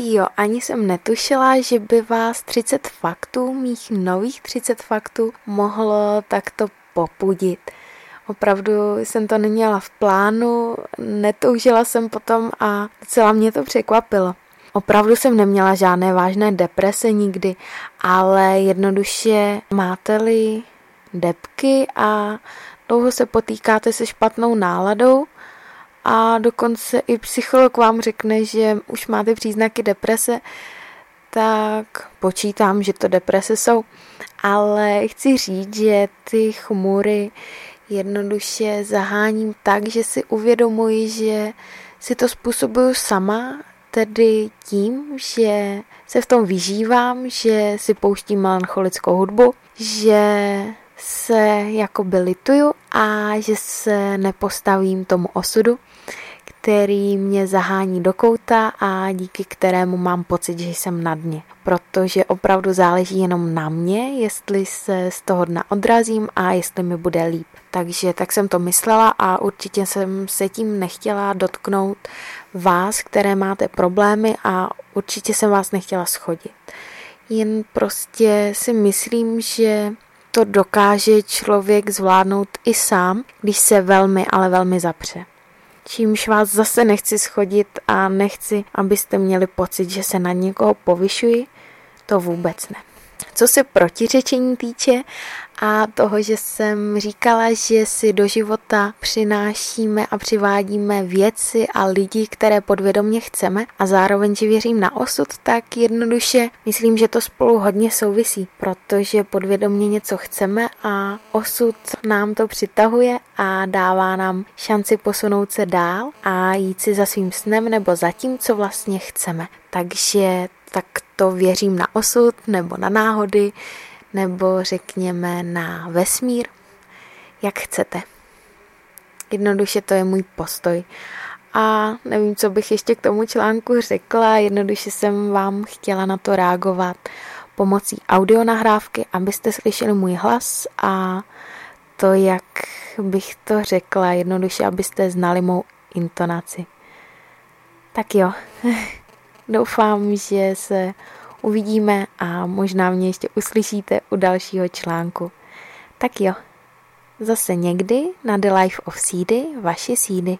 jo, ani jsem netušila, že by vás 30 faktů, mých nových 30 faktů, mohlo takto popudit. Opravdu jsem to neměla v plánu, netoužila jsem potom a docela mě to překvapilo. Opravdu jsem neměla žádné vážné deprese nikdy, ale jednoduše máte-li depky a dlouho se potýkáte se špatnou náladou a dokonce i psycholog vám řekne, že už máte příznaky deprese, tak počítám, že to deprese jsou. Ale chci říct, že ty chmury jednoduše zaháním tak, že si uvědomuji, že si to způsobuju sama, tedy tím, že se v tom vyžívám, že si pouštím melancholickou hudbu, že se jakoby lituju a že se nepostavím tomu osudu, který mě zahání do kouta a díky kterému mám pocit, že jsem na dně. Protože opravdu záleží jenom na mě, jestli se z toho dna odrazím a jestli mi bude líp. Takže tak jsem to myslela a určitě jsem se tím nechtěla dotknout vás, které máte problémy a určitě jsem vás nechtěla schodit. Jen prostě si myslím, že to dokáže člověk zvládnout i sám, když se velmi, ale velmi zapře. Čímž vás zase nechci schodit a nechci, abyste měli pocit, že se na někoho povyšuji, to vůbec ne. Co se protiřečení týče a toho, že jsem říkala, že si do života přinášíme a přivádíme věci a lidi, které podvědomě chceme a zároveň, že věřím na osud, tak jednoduše myslím, že to spolu hodně souvisí, protože podvědomě něco chceme a osud nám to přitahuje a dává nám šanci posunout se dál a jít si za svým snem nebo za tím, co vlastně chceme. Takže tak to věřím na osud nebo na náhody, nebo řekněme na vesmír, jak chcete. Jednoduše to je můj postoj. A nevím, co bych ještě k tomu článku řekla, jednoduše jsem vám chtěla na to reagovat pomocí audionahrávky, abyste slyšeli můj hlas a to, jak bych to řekla, jednoduše, abyste znali mou intonaci. Tak jo, doufám, že se uvidíme a možná mě ještě uslyšíte u dalšího článku. Tak jo, zase někdy na The Life of Seedy, vaše sídy.